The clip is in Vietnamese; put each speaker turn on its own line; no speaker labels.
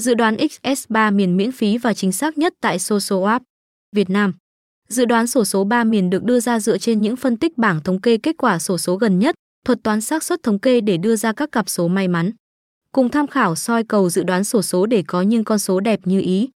Dự đoán XS3 miền miễn phí và chính xác nhất tại SocialApp Việt Nam. Dự đoán sổ số 3 miền được đưa ra dựa trên những phân tích bảng thống kê kết quả sổ số gần nhất, thuật toán xác suất thống kê để đưa ra các cặp số may mắn. Cùng tham khảo soi cầu dự đoán sổ số để có những con số đẹp như ý.